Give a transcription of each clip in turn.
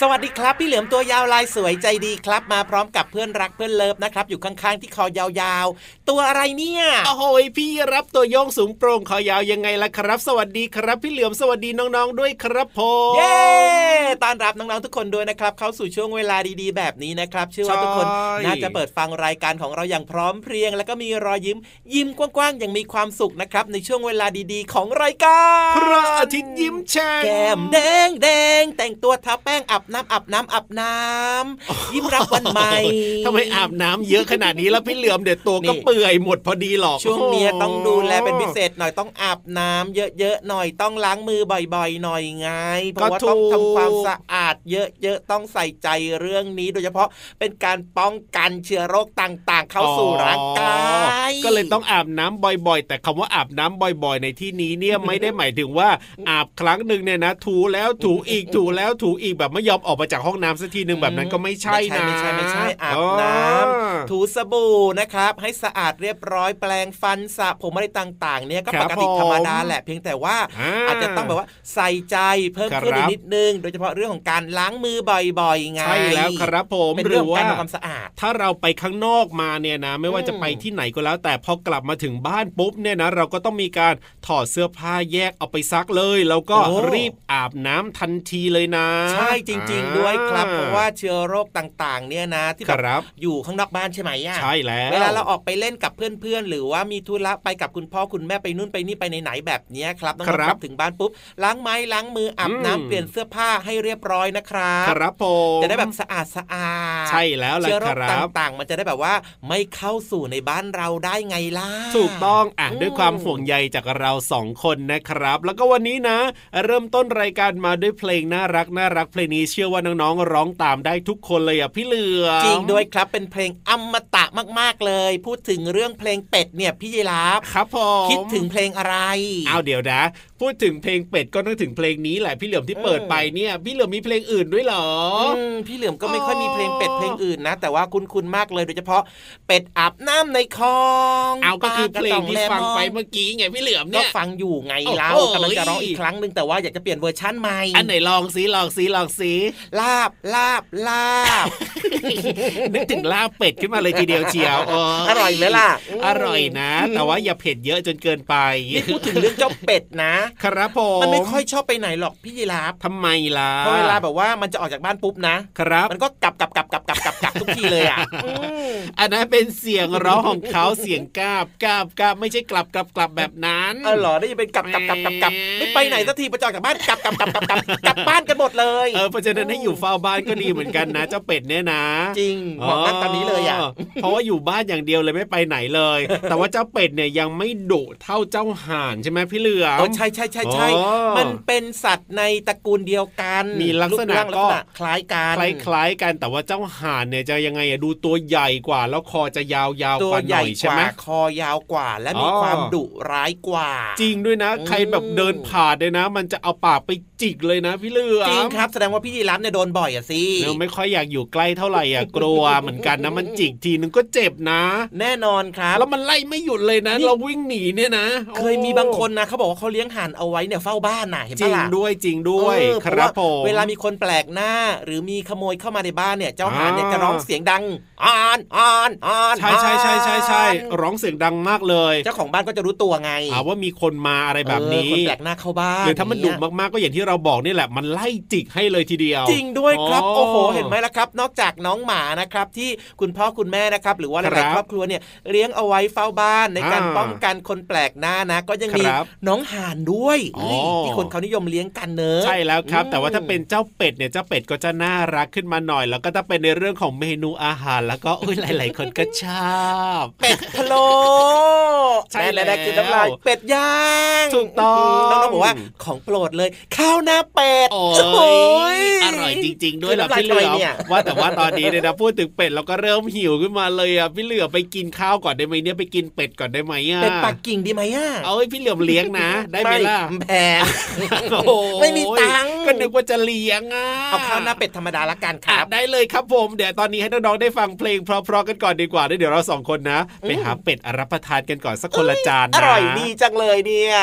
สวัสดีครับ พี่เหลือมตัวยาวลายสวยใจดีครับ มาพร้อมกับเพื่อนรักเพื่อนเลิฟนะครับ อยู่ข้างๆที่คอยาวๆ ตัวอะไรเนี่ยโอ้โหยพี่รับตัวโยงสูงโปร่งคอยาวยังไงล่ะครับ สวัสดีครับ พี่เหลือมสวัสดีน้องๆด้วยครับผมเย้ต้อนรับน้องๆทุกคนด้วยนะครับ เข้าสู่ช่วงเวลาดีๆ แบบนี้นะครับเชื่อว่าทุกคนน่าจะเปิดฟังรายการของเราอย่างพร้อมเพรียง แล้วก็มีรอยยิ้ม ยิ้มกว้างๆอย่างมีความสุขนะครับในช่วงเวลาดีๆ ของรายการพระอาทิตย์ยิ้มแฉ่งแก้มแดงแดงแต่งตัวทาแป้งอาบน้ำอาบน้ำอาบน้ำยิ้มรับวันใหม่ทำไมอาบน้ำเยอะขนาดนี้แล้วพี่เหลือมเดี๋ยวตัวก็นี่เปื่อยหมดพอดีหรอกช่วงเนี้ยโโหต้องดูแลเป็นพิเศษหน่อยต้องอาบน้ำเยอะๆหน่อยต้องล้างมือบ่อยๆ หน่อยไงเพราะว่าต้องทำความสะอาดเยอะๆต้องใส่ใจเรื่องนี้โดยเฉพาะเป็นการป้องกันเชื้อโรคต่างๆ เข้าสู่ร่างกายก็เลยต้องอาบน้ำบ่อย ๆ แต่คำว่าอาบน้ำบ่อย ๆ ในที่นี้เนี่ยไม่ได้หมายถึงว่าอาบครั้งหนึ่งเนี่ยนะ ถูแล้วถูอีกถูแล้วถูอีกแบบไม่ยอมออกมาจากห้องน้ำสักทีหนึ่งแบบนั้นก็ไม่ใช่นะไม่ใช่ไม่ใช่อาบอ๋อน้ำถูสบู่นะครับ ให้สะอาดเรียบร้อยแปรงฟันสระผมอะไรต่าง ๆ เนี่ยก็ครัปบกติธรรมดาผมแหละเพียงแต่ว่าอ่าอาจจะต้องแบบว่าใส่ใจเพิ่มขึ้นครับอีกนิดนึง โดยเฉพาะเรื่องของการล้างมือบ่อยๆไงใช่แล้วครับผมเป็นหเรื่รือองของว่าการทำความสะอาด ถ้าเราไปข้างนอกมาเนี่ยนะ ไม่ว่าจะไปที่ไหนก็แล้ว แต่พอกลับมาถึงบ้านปุ๊บเนี่ยนะ เราก็ต้องมีการถอดเสื้อผ้าแยกเอาไปซักเลย แล้วก็โอ้รีบอาบน้ำทันทีเลยนะ ใช่จริง ๆ ด้วยครับอ่เพราะว่าเชื้อโรคต่างๆ เนี่ยนะที่คแบบรับอยู่ข้างนอกบ้านใช่ไหมอะใช่แล้วเวลาเราออกไปเล่นกับเพื่อนๆ หรือว่ามีธุระไปกับคุณพ่อคุณแม่ไปนู่นไปนี่ไปไหนๆแบบเนี้ยครับน้องๆครับกลับถึงบ้านปุ๊บล้างไม้ล้างมืออาบอืมน้ำเปลี่ยนเสื้อผ้าให้เรียบร้อยนะครับครับผมจะได้แบบสะอาดสะอาดใช่แล้วแหละเชื้อโรคครัตบ่างๆ มันจะได้แบบว่าไม่เข้าสู่ในบ้านเราได้ไงล่ะถูกต้องอะอืมด้วยความห่วงใยจากเราสองคนนะครับ แล้วก็วันนี้นะ เริ่มต้นรายการมาด้วยเพลงน่ารักน่ารักเพลงนี้เชื่อว่าน้องๆร้องตามได้ทุกคนเลยอะพี่เหลือมจริงด้วยครับเป็นเพลงอมตะมากๆเลย พูดถึงเรื่องเพลงเป็ดเนี่ยพี่ยีราฟครับผมคิดถึงเพลงอะไรเอาเดี๋ยวนะ พูดถึงเพลงเป็ดก็นึกถึงเพลงนี้แหละพี่เหลือมที่เออเปิดไปเนี่ย พี่เหลือมมีเพลงอื่นด้วยเหรออืมพี่เหลือมก็ไม่ค่อยมีเพลงเป็ดอ๋อเพลงอื่นนะ แต่ว่าคุ้นๆมากเลยโดยเฉพาะเป็ดอาบน้ำในคลองเอาก็คือเพลงที่ปากระฟังต่อไปแลมเมื่อกี้ไงพี่เหลือมก็เนี่ยฟังอยู่ไงโอ้โหเรากำลังจะร้องอีกครั้งหนึ่งแต่ว่าอยากจะเปลี่ยนเวอร์ชั่นใหม่อันไหนลองสิลองสิลองสิลาบลาบลาบ นึกถึงลาบเป็ดขึ้นมาเลยทีเดียวเชียวโอร่อยไหมล่ะ อร่อยนะ แต่ว่าอย่าเผ็ดเยอะจนเกินไปนี่พูดถึงเรื่องเจ้าเป็ดนะ ครับผมมันไม่ค่อยชอบไปไหนหรอกพี่ยีราฟทำไมล่ะเพราะเวลาแบบว่ามันจะออกจากบ้านปุ๊บนะ ครับ มันก็กลับกลับกลับกลับกลับกลับกลับทุกทีเลยอะอืมอันนั้นเป็นเสียงร้องของเขาเสียงกราบกราบกราบไม่ใช่กลับกลับกลับแบบนั้นเออเหรอได้ยินเป็นกลับกลับกลับกลับกลับไม่ไปไหนสักทีไปจอดจากบ้านกลับกลับกลับกลับกลับกลับบ้านกันหมดเลยเออเพราะฉะนั้นให้อยู่เฝ้าบ้านก็ดีเหมือนกันนะ เจ้าเป็ดเนี่ยนะ จริงเหมาะมากตอนนี้เลยอะเพราะว่าอยู่บ้านอย่างเดียวเลยไม่ไปไหนเลย แต่ว่าเจ้าเป็ดเนี่ยยังไม่ดุเท่าเจ้าห่านใช่ไหมพี่เหลือมใช่ใช่ใช่ใช่มันเป็นสัตว์ในตระกูลเดียวกัน มีลักษณะรูปร่างก็ลักษณะคล้ายกันคล้ายๆกันแต่ว่าเจ้าห่านเนี่ยจะยังไงอะดูตัวใหญ่กว่า แล้วคอจะยาวๆตัวกว่าหใหน่ญ่อยกใช่ไหมว่าคอยาวกว่า และมีความดุร้ายกว่า จริงด้วยนะ ใครแบบเดินผ่านเลยนะ มันจะเอาปากไปจิกเลยนะพี่เหลือมจริงครับแสดงว่าพี่ยีรับเนี่ยโดนบ่อยอะสิเราไม่ค่อยอยากอยู่ใกล้เท่าไหร่อะกลัวเหมือนกันนะมันจิกทีนึงก็เจ็บนะ แน่นอนครับแล้วมันไล่ไม่หยุดเลยนะนี่เราวิ่งหนีเนี่ยนะ เคยมีบางคนนะเขาบอกว่าเขาเลี้ยงห่านเอาไว้เนี่ยเฝ้าบ้านน่ะเห็นจริปะงล่ะด้วยจริงด้วยเออคเพาะรับว่าผมเวลามีคนแปลกหน้า หรือมีขโมยเข้ามาในบ้านเนี่ยเจ้าห่านเนี่ยอ่าจะร้องเสียงดังอ่านอ่านอ่านใช่ใช่ใช่ใช่ใช่อ่านร้องเสียงดังมากเลย เจ้าของบ้านก็จะรู้ตัวไงหาว่ามีคนมาอะไรแบบนี้เออคนแปลกหน้าเข้าบ้านหรือถ้ามันดุย่งเงี้ยมากๆก็อย่างที่เราบอกนี่แหละมันไล่จิกให้เลยทีเดียวจริงด้วยครับอ๋อโอ้โห เห็นไหมล่ะครับ นอกจากน้องหมานะครับที่คุณพ่อคุณแม่นะครับ หรือว่าหครัลายบๆครอบครัวเนี่ยเลี้ยงเอาไว้เฝ้าบ้านในการอ่าป้องกันคนแปลกหน้านะ ก็ยังมีครับน้องห่านด้วยอ๋อนี่ที่คนเขานิยมเลี้ยงกันเนอะใช่แล้วครับอืมแต่ว่าถ้าเป็นเจ้าเป็ดเนี่ยเจ้าเป็ดก็จะน่ารักขึ้นมาหน่อย แล้วก็ถ้าเป็นในเรื่องของเมนูอาหาร แล้วก็อุ้ยหลาย ๆ คนก็ชอบเป็ดพะโล้ใช่แล้วน่ๆคือน้ำลายเป็ดย่างถูกต้องน้องๆบอกว่าของโปรดเลยข้าวหน้าเป็ดโอ้โอ้ยยอร่อยจริง ๆ ด้วยคือล่ะน้ำลายพี่เหลือทำไมเนี่ยว่าแต่ว่าตอนนี้เนี่ยนะพูดถึงเป็ดเราก็เริ่มหิวขึ้นมาเลยอะพี่เหลือไปกินข้าวก่อนได้ไหมเนี่ยไปกินเป็ดก่อนได้ไหมอะเป็ดปักกิ่งดีไหมอะเอ้ยพี่เหลือมเลี้ยงนะ ได้ไหมล่ะแพงโอ้โหไม่มีตังค์ก็นึกว่าจะเลี้ยงอะเอาข้าวหน้าเป็ดธรรมดาละกันคอะรับได้เลยครับผมเดี๋ยวตอนนี้ให้น้องๆได้ฟังเพลงเพราะๆกันก่อนดีกว่าแล้วเดี๋ยวเราสองคนนะ ไปหาเป็ดรับประทานกันก่อนสักคนละจานอนะร่อยดีจังเลยเนี่ย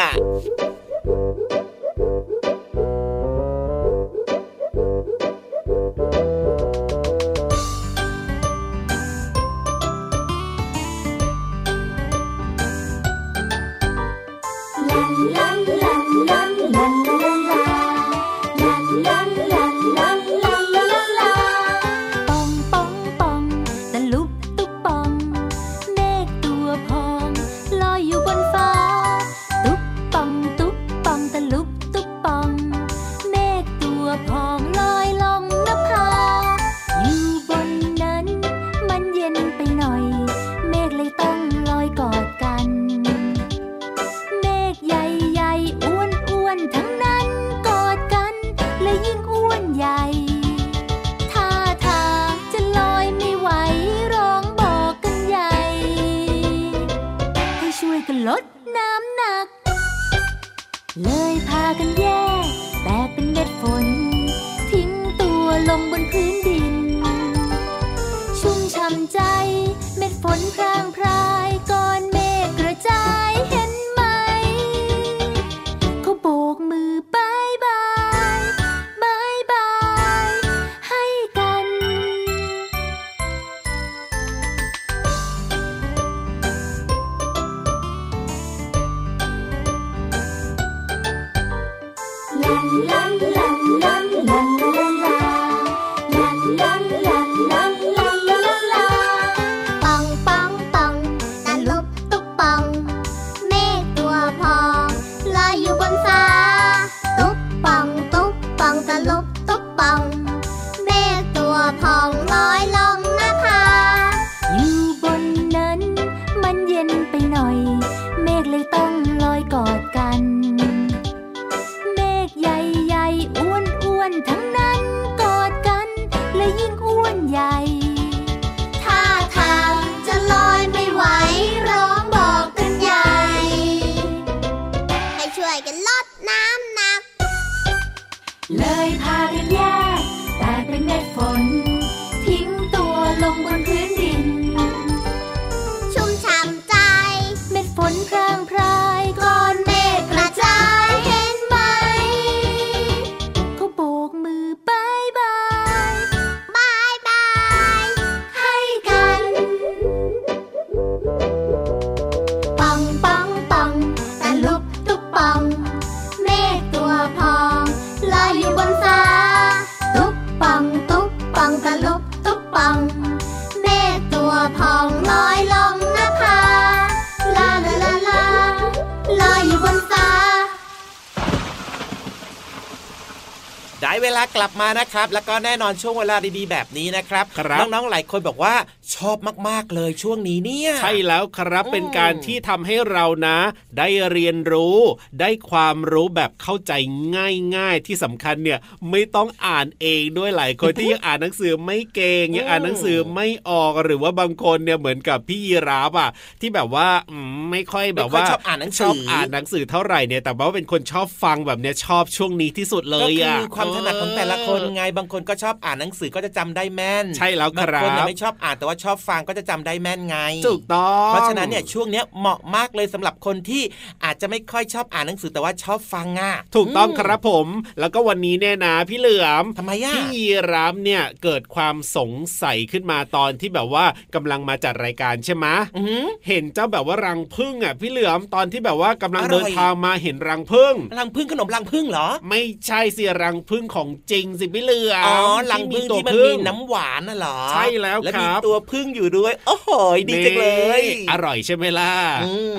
นะครับ แล้วก็แน่นอนช่วงเวลาดีๆแบบนี้นะครับครับน้องๆหลายคนบอกว่าชอบมากๆเลยช่วงนี้เนี่ย ใช่แล้วครับอืมเป็นการที่ทำให้เรานะ ได้เรียนรู้ ได้ความรู้แบบเข้าใจง่าย ๆ ที่สำคัญเนี่ยไม่ต้องอ่านเองด้วยหลายคนที่ยังอ่านหนังสือไม่เก่งยังอ่านหนังสือไม่ออกหรือว่าบางคนเนี่ยเหมือนกับพี่ยีราฟอะที่แบบว่าอืมไม่ค่อยแบบว่าไม่ค่อยชอบอ่านหนังสือชอบอ่านหนังสือเท่าไหร่เนี่ยแต่ว่าเป็นคนชอบฟังแบบเนี้ยชอบช่วงนี้ที่สุดเลก็ยคือะอความถนัดของแต่ละคนไงบางคนก็ชอบอ่านหนังสือก็จะจำได้แม่น ใช่แล้วคบางรัคนเนี่ยบไม่ชอบอ่านแต่ว่าชอบฟังก็จะจำได้แม่นไงถูกต้องเพราะฉะนั้นเนี่ยช่วงเนี้ยเหมาะมากเลยสำหรับคนที่อาจจะไม่ค่อยชอบอ่านหนังสือแต่ว่าชอบฟังอะถูกต้องครับผม แล้วก็วันนี้เนี่ยนะพี่เหลือมทำไมอะพี่ยีรามเนี่ยเกิดความสงสัยขึ้นมาตอนที่แบบว่ากำลังมาจัดรายการใช่ไหมอือหือเห็นเจ้าแบบว่ารังพึ่งอะพี่เหลือมตอนที่แบบว่ากำลังอร่อยเดินทางมาเห็นรังพึ่งรังพึ่งขนมรังพึ่งเหรอ ไม่ใช่สิรังพึ่งของจริงสิพี่เหลือมอ๋อรังพึ่งตัวที่มันพึ่มีงน้ำหวานน่ะเหรอ ใช่แล้วแล้วคมีรับตัวพึ่งอยู่ด้วย โอ้โหดีจังเลยนี่อร่อยใช่ไหมล่ะอืม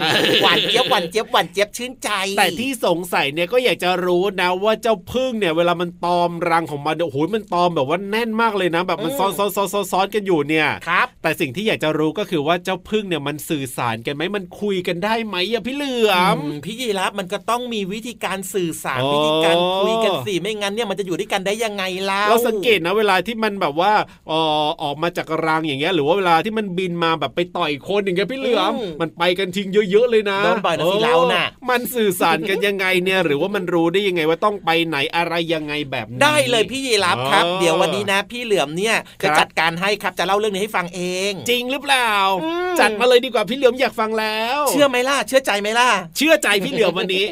หวานเจี๊ยบหวานเจี๊ยบหวานเจี๊ยบชื่นใจ แต่ที่สงสัยเนี่ยก็อยากจะรู้นะว่าเจ้าพึ่งเนี่ยเวลามันตอมรังของมันเนี่ยโอ้โหมันตอมแบบว่าแน่นมากเลยนะ แบบมันซ้อนซ้อนซ้อนซ้อนซ้อนกันอยู่เนี่ยครับแต่สิ่งที่อยากจะรู้ก็คือว่าเจ้าพึ่งเนี่ยมันสื่อสารกันไหมมันคุยกันได้ไหมอะพี่เหลือมอืมพี่ยีรับมันก็ต้องมีวิธีการสื่อสารอ๋อวิธีการคุยกันสิไม่งั้นเนี่ยมันจะอยู่ด้วยกันได้ยังไงเล่าเราสังเกตนะเวลาที่มันแบบว่าเออออกมาจากรังอย่างเงี้ยหรือว่าเวลาที่มันบินมาแบบไปต่อยคนอย่างเงี้ยพี่เหลือมมันไปกันทิ้งเยอะๆเลยนะโดนบ่อยนะสิเราน่ะมันสื่อสารกันยังไงเนี่ย หรือว่ามันรู้ได้ยังไงว่าต้องไปไหนอะไรยังไงแบบนี้ได้เลยพี่ยีรับครับอ๋อเดี๋ยววันนี้นะ พี่เหลือมเนี่ยจะครับจัดการให้ครับจะเล่าเรื่องนี้ให้ฟังเอง จริงหรือเปล่าอืมจัดมาเลยดีกว่าพี่เหลือมอยากฟังแล้ว เชื่อไหมล่ะเชื่อใจไหมล่ะ เชื่อใจพี่เหลือมวันนี้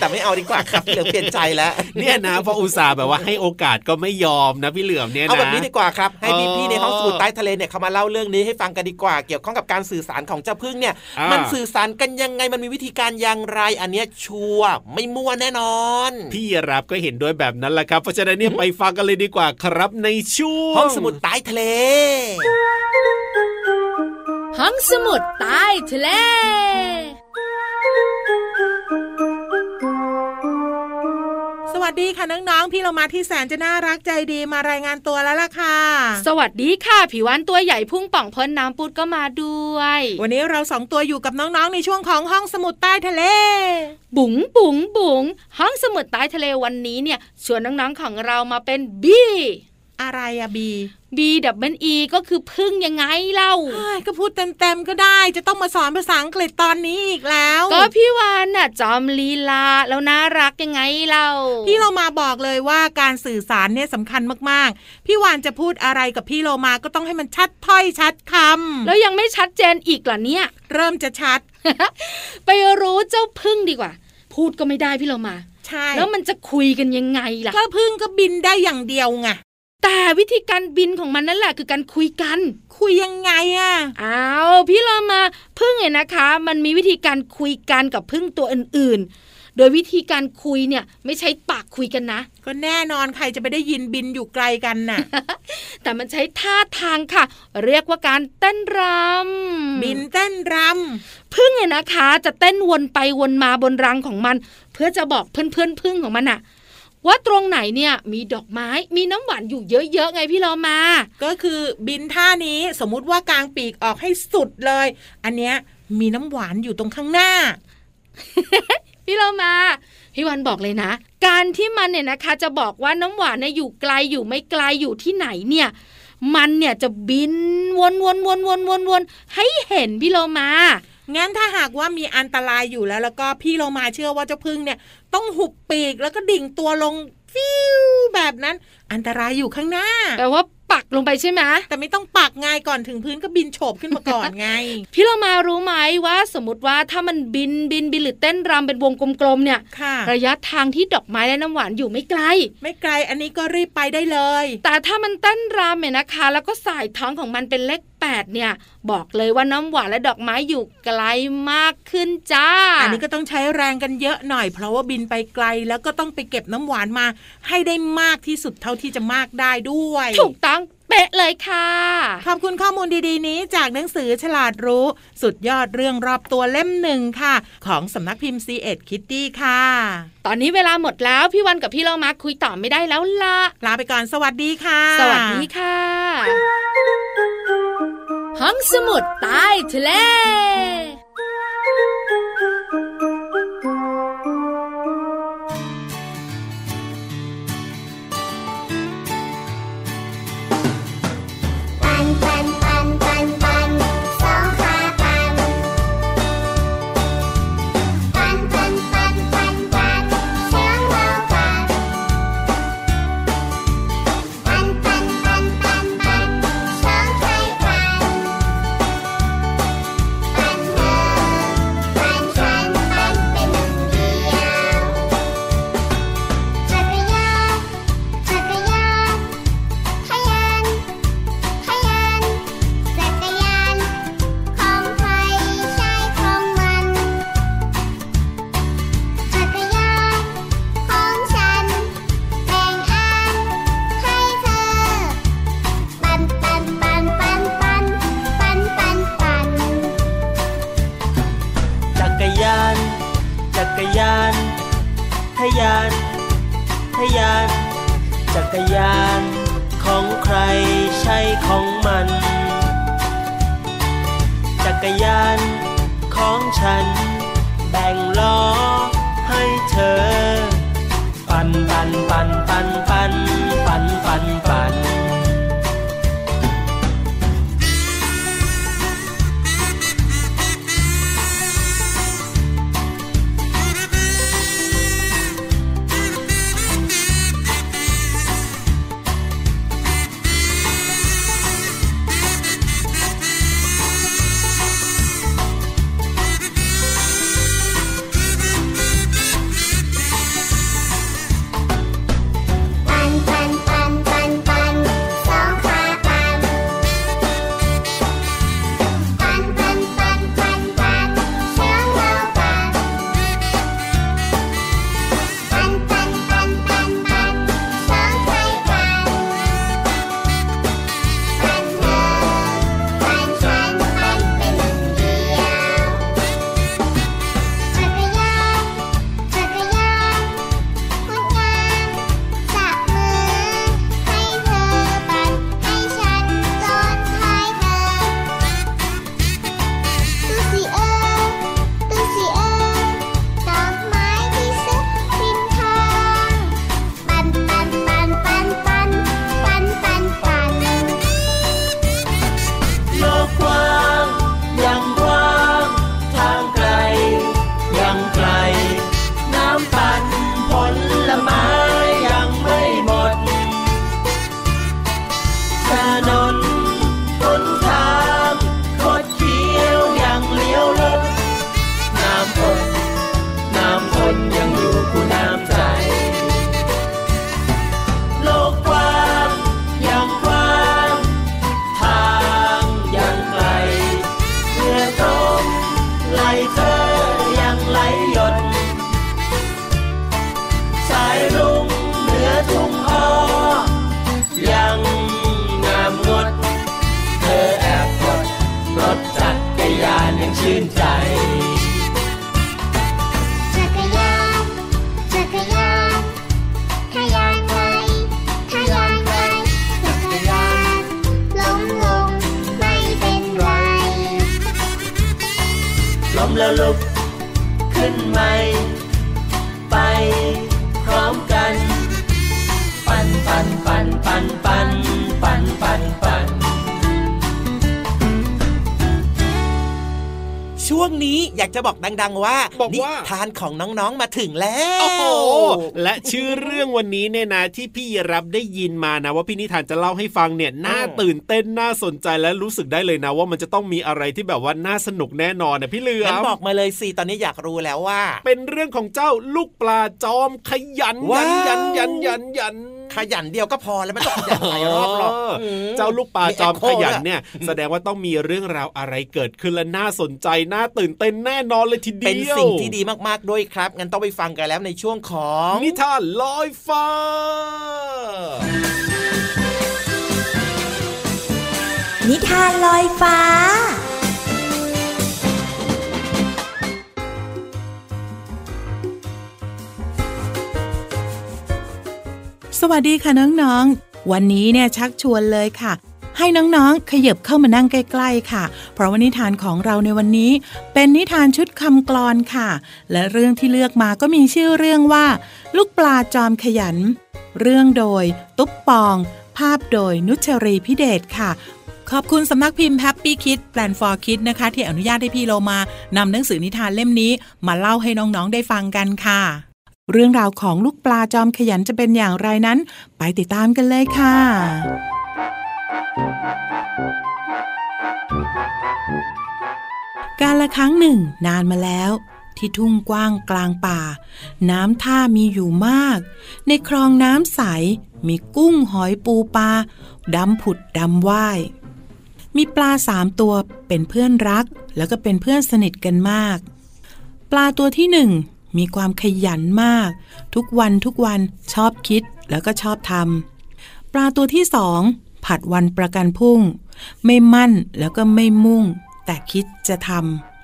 แต่ไม่เอาดีกว่าครับพี่เหลือมเปลี่ยนใจแล้ว เนี่ยนะพออุตส่าห์แบบว่าให้โอกาสก็ไม่ยอมนะพี่เหลือมเนี่ยนะเอาแบบนี้ดีกว่าครับให้อ๋อพี่ๆในห้องสมุดใต้ทะเลเนี่ยเขามาเล่าเรื่องนี้ให้ฟังกันดีกว่า เกี่ยวข้องกับการสื่อสารของเจ้าพึ่งเนี่ยอ่ามัมันสื่อสารกันยังไงมันมีวิธีการอย่างไร อันเนี้ยชัวร์ไม่มั่วแน่นอน พี่รับก็เห็นด้วยแบบนั้นแหละครับเพราะฉะนั้นเนี่ยไปฟังกันเลยดีกว่าครับในช่วงห้องสมุดใต้ทะเล ห้องสมุดใต้ทะเล สวัสดีค่ะน้องๆ พี่เรามาที่แสนจะน่ารักใจดีมารายงานตัวแล้วล่ะค่ะ สวัสดีค่ะพี่วาฬตัวใหญ่พุงป่องพ้นน้ำปุดก็มาด้วย วันนี้เราสองตัวอยู่กับน้องๆในช่วงของห้องสมุดใต้ทะเล บุ๋งบุ๋งบุ๋งห้องสมุดใต้ทะเลวันนี้เนี่ยชวนน้องๆของเรามาเป็น bee อะไรอะ bee B double E ก็คือผึ้งยังไงเล่าเฮ้ยก็พูดเต็มๆก็ได้ จะต้องมาสอนภาษาอังกฤษตอนนี้อีกแล้ว ก็พี่วาฬน่ะจอมลีลาแล้วน่ารักยังไงเล่าพี่เรามาบอกเลยว่าการสื่อสารเนี่ยสำคัญมากๆ พี่วานจะพูดอะไรกับพี่โลมาก็ต้องให้มันชัดถ้อยชัดคำแล้วยังไม่ชัดเจนอีกเหรอเนี่ย เริ่มจะชัด ไปรู้เจ้าพึ่งดีกว่า พูดก็ไม่ได้พี่เรามาใช่แล้วมันจะคุยกันยังไงล่ะ ก็พึ่งก็บินได้อย่างเดียวไง แต่วิธีการบินของมันนั่นแหละคือการคุยกัน คุยยังไงอะอ้าวพี่เรามาพึ่งเนี่ยนะคะ มันมีวิธีการคุยกันกับพึ่งตัวอื่นๆ โดยวิธีการคุยเนี่ยไม่ใช้ปากคุยกันนะ ก็แน่นอนใครจะไปได้ยินบินอยู่ไกลกันน่ะ แต่มันใช้ท่าทางค่ะ เรียกว่าการเต้นรำบินเต้นรพึ่งเนี่ยนะคะ จะเต้นวนไปวนมาบนรังของมัน เพื่อจะบอกเพื่อนๆพึ่งของมันอะ ว่าตรงไหนเนี่ยมีดอกไม้มีน้ำหวานอยู่เยอะๆไงพี่เรามาำก็คือบินท่านี้สมมุติว่ากางปีกออกให้สุดเลย อันเนี้ยมีน้ำหวานอยู่ตรงข้างหน้า พี่เรามาพี่วันบอกเลยนะ การที่มันเนี่ยนะคะ จะบอกว่าน้ำหวานเนี่ยอยู่ไกลอยู่ไม่ไกลอยู่ที่ไหนเนี่ยมันเนี่ยจะบินวนวนวนวนวนวนให้เห็นพี่เรามา งั้นถ้าหากว่ามีอันตรายอยู่แล้ว แล้วก็พี่เรามาเชื่อว่าเจ้าพึ่งเนี่ย ต้องหุบปีกแล้วก็ดิ่งตัวลงฟิวแบบนั้นอันตรายอยู่ข้างหน้าแปลว่า ปักลงไปใช่ไหมแต่ไม่ต้องปักง่ายก่อนถึงพื้นก็บินโฉบขึ้นมาก่อนไง พี่เรามารู้ไหมว่าสมมติว่าถ้ามันบินบินบินหรือเต้นรำเป็นวงกลมๆเนี่ยค่ะระยะทางที่ดอกไม้และน้ำหวานอยู่ไม่ไกล ไม่ไกลอันนี้ก็รีบไปได้เลย แต่ถ้ามันเต้นรำเนี่ยนะคะ แล้วก็สายท้องของมันเป็นเลขแปดเนี่ยบอกเลยว่าน้ำหวานและดอกไม้อยู่ไกลมากขึ้นจ้า อันนี้ก็ต้องใช้แรงกันเยอะหน่อย เพราะว่าบินไปไกลแล้วก็ต้องไปเก็บน้ำหวานมา ให้ได้มากที่สุดเท่าที่จะมากได้ด้วย ถูกต้องเป๊ป๊ะเลยค่ะ ขอบคุณข้อมูลดีๆ นี้จากหนังสือฉลาดรู้ สุดยอดเรื่องรอบตัวเล่มหนึ่งค่ะ ของสำนักพิมพ์ c ีเอ็ดคิตตี้ค่ะ ตอนนี้เวลาหมดแล้ว พี่วันกับพี่เรามาคุยต่อไม่ได้แล้วล่ะลาไปก่อนสวัสดีค่ะ สวัสดีค่ะ ห้องสมุดใต้ทะเล จะ บอกดัง ๆ ว่าบอกว่าทานของน้องๆมาถึงแล้วโอ้โหและชื่อเรื่องวันนี้เนี่ยนะที่พี่รับได้ยินมานะว่าพี่นิทานจะเล่าให้ฟังเนี่ยน่าตื่นเต้นน่าสนใจและรู้สึกได้เลยนะ ว่ามันจะต้องมีอะไรที่แบบว่าน่าสนุกแน่นอนนะพี่เหลือมบอกมาเลยสิตอนนี้อยากรู้แล้วว่า เป็นเรื่องของเจ้าลูกปลาจอมขยันยันยันยันยันยัน ขยันเดียวก็พอแล้วไม่ต้องขยันหลายรอบหรอกเจ้าลูกปลาจอมขยันเนี่ย แสดงว่าต้องมีเรื่องราวอะไรเกิดขึ้นและน่าสนใจน่าตื่นเต้นแน่นอนเลยทีเดียวเป็นสิ่งที่ดีมากๆด้วยครับงั้นต้องไปฟังกันแล้วในช่วงของนิทานลอยฟ้านิทานลอยฟ้า สวัสดีค่ะน้องๆ วันนี้เนี่ยชักชวนเลยค่ะ ให้น้องๆ ขยับเข้ามานั่งใกล้ๆ ค่ะ เพราะว่านิทานของเราในวันนี้ เป็นนิทานชุดคำกลอนค่ะ และเรื่องที่เลือกมาก็มีชื่อเรื่องว่า ลูกปลาจอมขยัน เรื่องโดย ตุ๊บปอง ภาพโดยนุชรีพิเดชค่ะขอบคุณสำนักพิมพ์ Happy Kid Plan for Kids นะคะ ที่อนุญาตให้พี่โลมานำหนังสือนิทานเล่มนี้ มาเล่าให้น้อง ๆ ได้ฟังกันค่ะ เรื่องราวของลูกปลาจอมขยันจะเป็นอย่างไรนั้น ไปติดตามกันเลยค่ะ การละครั้งหนึ่ง นานมาแล้ว ที่ทุ่งกว้างกลางป่า น้ำท่ามีอยู่มาก ในคลองน้ำใส มีกุ้งหอยปูปลาดำผุดดำว่าย มีปลาสามตัวเป็นเพื่อนรัก แล้วก็เป็นเพื่อนสนิทกันมาก ปลาตัวที่หนึ่ง มีความขยันมาก ทุกวันทุกวันชอบคิดแล้วก็ชอบทำปลาตัวที่สองผัดวันประกันพุ่ง ไม่มั่นแล้วก็ไม่มุ่ง แต่คิดจะท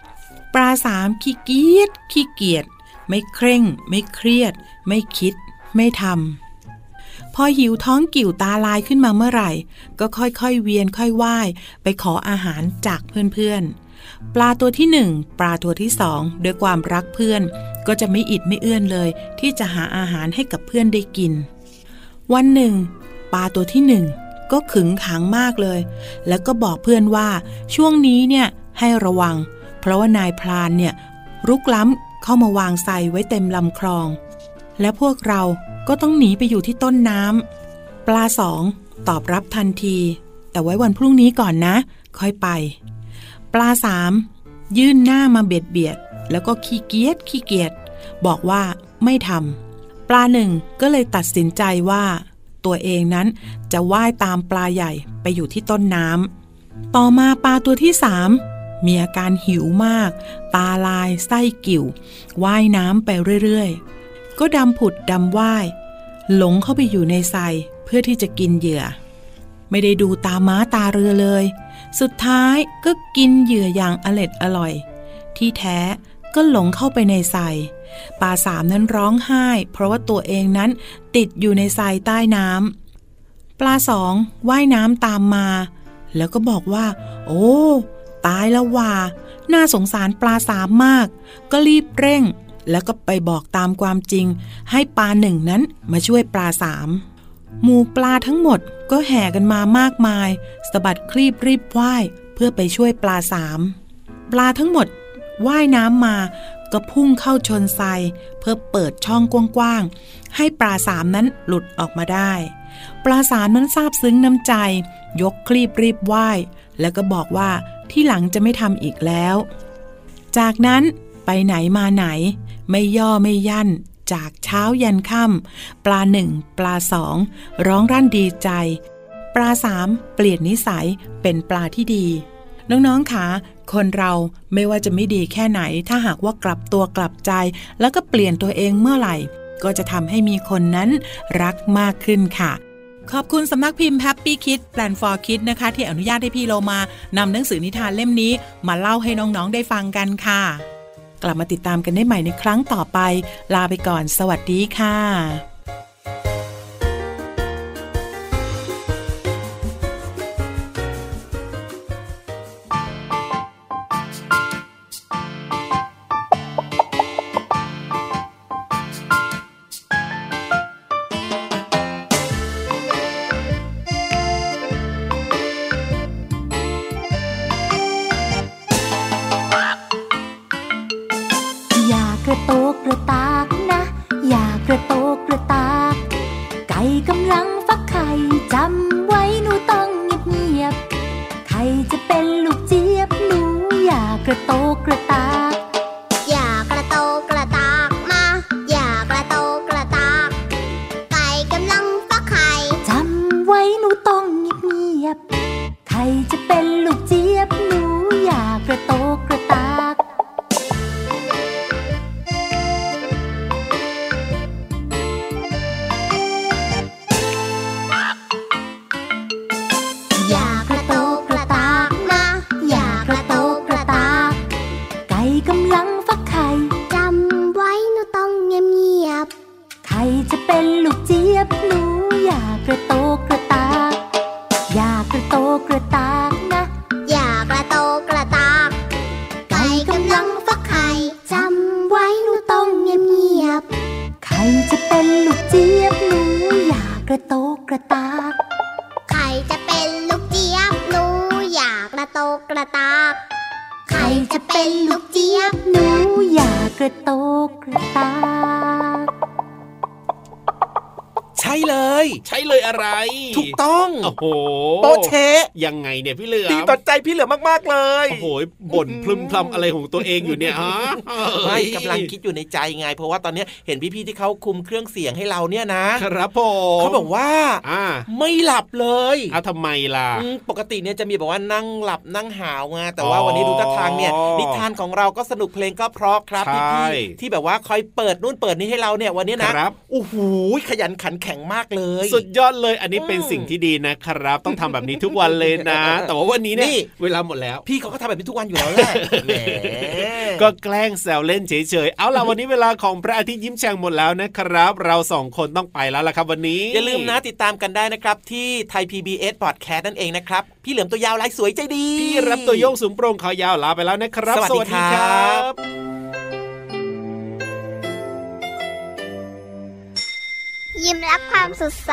ำปลาสามขี้เกียจขี้เกียจไม่เคร่ง ไม่เครียด ไม่คิด ไม่ทำพอหิวท้องกิ่วตาลายขึ้นมาเมื่อไหร่ ก็ค่อยๆเวียนค่อยว่ายไปขออาหารจากเพื่อนๆปลาตัวที่หนึ่งปลาตัวที่สองด้วยความรักเพื่อน ก็จะไม่อิดไม่เอื้อนเลย ที่จะหาอาหารให้กับเพื่อนได้กิน วันหนึ่งปลาตัวที่หนึ่งก็ขึงขังมากเลย แล้วก็บอกเพื่อนว่าช่วงนี้เนี่ยให้ระวัง เพราะว่านายพรานเนี่ยรุกล้ำเข้ามาวางไซไว้เต็มลำคลอง และพวกเราก็ต้องหนีไปอยู่ที่ต้นน้ำปลาสองตอบรับทันที แต่ไว้วันพรุ่งนี้ก่อนนะ ค่อยไป ปลาสามยื่นหน้ามาเบียดเบียด แล้วก็ขี้เกียจขี้เกียจบอกว่าไม่ทำปลาหนึ่งก็เลยตัดสินใจว่า ตัวเองนั้นจะว่ายตามปลาใหญ่ไปอยู่ที่ต้นน้ำต่อมาปลาตัวที่สามมีอาการหิวมาก ตาลายไส้กิ่วว่ายน้ำไปเรื่อยๆ ก็ดำผุดดำว่าย หลงเข้าไปอยู่ในทรายเพื่อที่จะกินเหยื่อ ไม่ได้ดูตาม้าตาเรือเลย สุดท้ายก็กินเหยื่ออย่างอร็ดอร่อย ที่แท้ ก็หลงเข้าไปในทรายปลาสามนั้นร้องไห้ เพราะว่าตัวเองนั้นติดอยู่ในทรายใต้น้ำปลาสองว่ายน้ำตามมา แล้วก็บอกว่า โอ้ ตายแล้วว่า น่าสงสารปลาสามมาก ก็รีบเร่ง แล้วก็ไปบอกตามความจริง ให้ปลาหนึ่งนั้นมาช่วยปลาสามหมู่ปลาทั้งหมดก็แห่กันมามากมายสะบัดคลีบรีบว่ายเพื่อไปช่วยปลาสามปลาทั้งหมด ว่ายน้ำมาก็พุ่งเข้าชนทรายเพื่อเปิดช่องกว้างๆ ให้ปลาสามนั้นหลุดออกมาได้ ปลาสามนั้นซาบซึ้งน้ำใจ ยกคลีบรีบไหว้ แล้วก็บอกว่าที่หลังจะไม่ทำอีกแล้ว จากนั้นไปไหนมาไหน ไม่ย่อไม่ยั่นจากเช้ายันค่ำปลาหนึ่งปลาสองร้องรั่นดีใจ ปลาสามเปลี่ยนนิสัยเป็นปลาที่ดี น้องๆคะคนเราไม่ว่าจะไม่ดีแค่ไหน ถ้าหากว่ากลับตัวกลับใจ แล้วก็เปลี่ยนตัวเองเมื่อไหร่ ก็จะทำให้มีคนนั้นรักมากขึ้นค่ะ ขอบคุณสำนักพิมพ์ Happy Kids Plan for Kids นะคะ ที่อนุญาตให้พี่โลมานำหนังสือนิทานเล่มนี้ มาเล่าให้น้องๆได้ฟังกันค่ะ กลับมาติดตามกันได้ใหม่ในครั้งต่อไป ลาไปก่อน สวัสดีค่ะ ต้ องโอ้โหโปะเชะยังไงเนี่ยพี่เหลือมดีต่อใจพี่เหลือมากๆเลยโอ้โหบ่นพลึมพลำอะไรของตัวเองอยู่เนี่ยฮะไม่กำลังคิดอยู่ในใจไง เพราะว่าตอนนี้เห็นพี่ๆที่เขาคุมเครื่องเสียงให้เราเนี่ยนะครับผมเขาบอกว่าอ่าไม่หลับเลยเอาทำไมล่ะอืมปกติเนี่ยจะมีแบบว่านั่งหลับนั่งหาวไงแต่ว่าวันนี้ดูท่าทางเนี่ยอ๋อนิทานของเราก็สนุกเพลงก็เพราะครับใช่พี่ๆที่แบบว่าคอยเปิดนู่นเปิดนี่ให้เราเนี่ยวันนี้นะครับโอ้โหขยันขันแข็งมากเลย สุดยอดเลยอันนี้เป็นอืมสิ่งที่ดีนะครับ ต้องทำแบบนี้ทุกวันเลยนะ แต่ว่าวันนี้เนี่นี่ยเวลาหมดแล้ว พี่เขาก็ทำแบบนี้ทุกวันอยู่แล้วแหละแหมก็แกล้งแซวเล่นเฉยๆ เอาล่ะวันนี้เวลาของพระอาทิตย์ยิ้มแฉ่งหมดแล้วนะครับ เราสองคนต้องไปแล้วล่ะครับวันนี้ อย่าลืมนะติดตามกันได้นะครับ ที่ไทย PBS Podcast นั่นเองนะครับ พี่เหลือมตัวยาวลายสวยใจดี พี่รับตัวโยงสูงโปร่งคอยาวลาไปแล้วนะครับ สวัสดีครับยิ้มรับความสดใส